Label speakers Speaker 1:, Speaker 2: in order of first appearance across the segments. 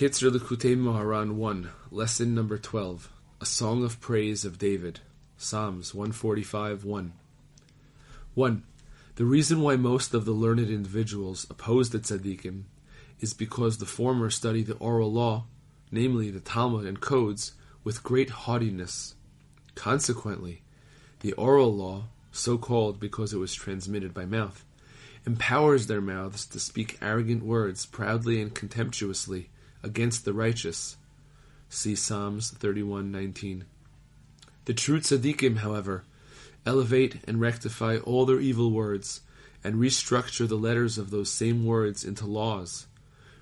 Speaker 1: Kitzur Likutei Moharan 1, Lesson number 12, A Song of Praise of David, Psalms 145 1. 1. The reason why most of the learned individuals oppose the tzaddikim is because the former study the oral law, namely the Talmud and codes, with great haughtiness. Consequently, the oral law, so called because it was transmitted by mouth, empowers their mouths to speak arrogant words proudly and contemptuously against the righteous. See Psalms 31:19. The true tzaddikim, however, elevate and rectify all their evil words and restructure the letters of those same words into laws.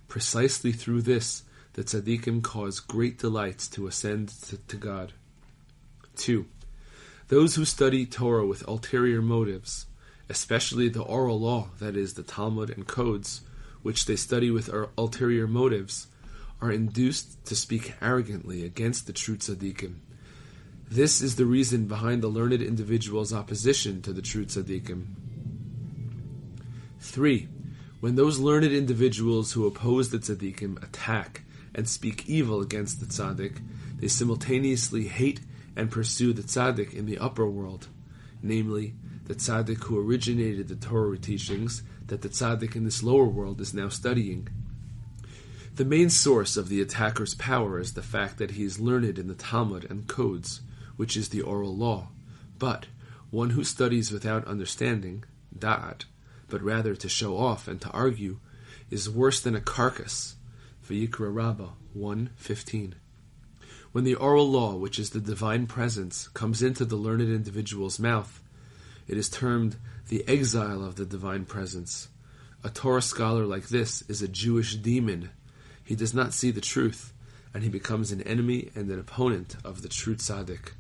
Speaker 1: Precisely through this, the tzaddikim cause great delights to ascend to, God. 2. Those who study Torah with ulterior motives, especially the oral law, that is, the Talmud and codes, which they study with ulterior motives, are induced to speak arrogantly against the true tzaddikim. This is the reason behind the learned individual's opposition to the true tzaddikim. 3. When those learned individuals who oppose the tzaddikim attack and speak evil against the tzaddik, they simultaneously hate and pursue the tzaddik in the upper world, namely, the tzaddik who originated the Torah teachings that the tzaddik in this lower world is now studying. The main source of the attacker's power is the fact that he is learned in the Talmud and codes, which is the oral law. But one who studies without understanding, da'at, but rather to show off and to argue, is worse than a carcass. Vayikra Rabbah 1.15 When the oral law, which is the divine presence, comes into the learned individual's mouth, it is termed the exile of the divine presence. A Torah scholar like this is a Jewish demon he does not see the truth, and he becomes an enemy and an opponent of the true tzaddik.